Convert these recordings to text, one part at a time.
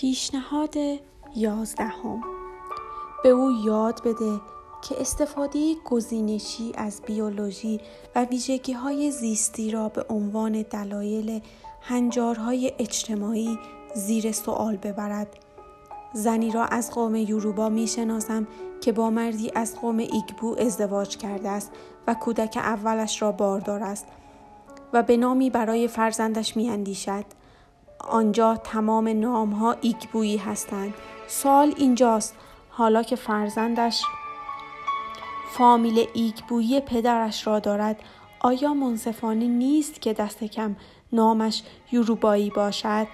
پیشنهاد یازدهم به او یاد بده که استفاده گزینشی از بیولوژی و ویژگی های زیستی را به عنوان دلایل هنجارهای اجتماعی زیر سوال ببرد. زنی را از قوم یوروبا می شناسم که با مردی از قوم ایگبو ازدواج کرده است و کودک اولش را باردار است و به نامی برای فرزندش می اندیشد. آنجا تمام نام ها ایگبویی هستند. سال اینجاست حالا که فرزندش فامیل ایگبویی پدرش را دارد آیا منصفانه نیست که دست کم نامش یوروبایی باشد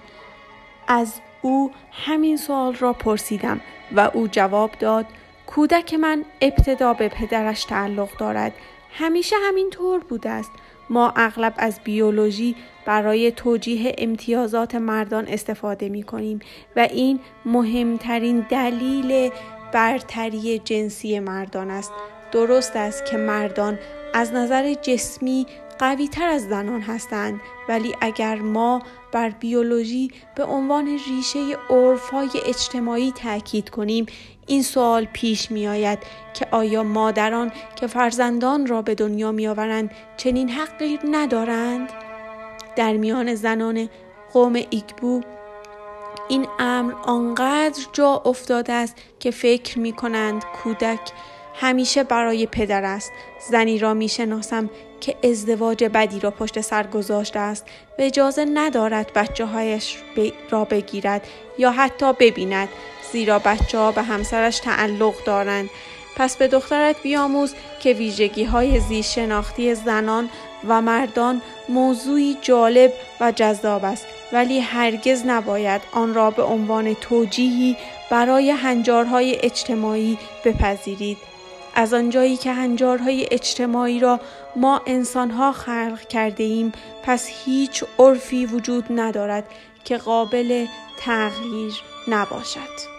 از او همین سوال را پرسیدم و او جواب داد کودک من ابتدا به پدرش تعلق دارد همیشه همین طور بوده است. ما اغلب از بیولوژی برای توجیه امتیازات مردان استفاده می کنیم و این مهمترین دلیل برتری جنسی مردان است. درست است که مردان از نظر جسمی قوی تر از زنان هستند ولی اگر ما بر بیولوژی به عنوان ریشه عرفهای اجتماعی تاکید کنیم این سوال پیش می آید که آیا مادران که فرزندان را به دنیا می آورند چنین حقی ندارند؟ در میان زنان قوم ایگبو این امر آنقدر جا افتاده است که فکر می کنند کودک همیشه برای پدر است. زنی را می شناسم که ازدواج بدی را پشت سر گذاشته است. و اجازه ندارد بچه هایش را بگیرد یا حتی ببیند زیرا بچه ها به همسرش تعلق دارند. پس به دخترت بیاموز که ویژگی های زیست شناختی زنان و مردان موضوعی جالب و جذاب است. ولی هرگز نباید آن را به عنوان توجیهی برای هنجارهای اجتماعی بپذیرید. از آنجایی که هنجارهای اجتماعی را ما انسانها خلق کرده ایم پس هیچ عرفی وجود ندارد که قابل تغییر نباشد.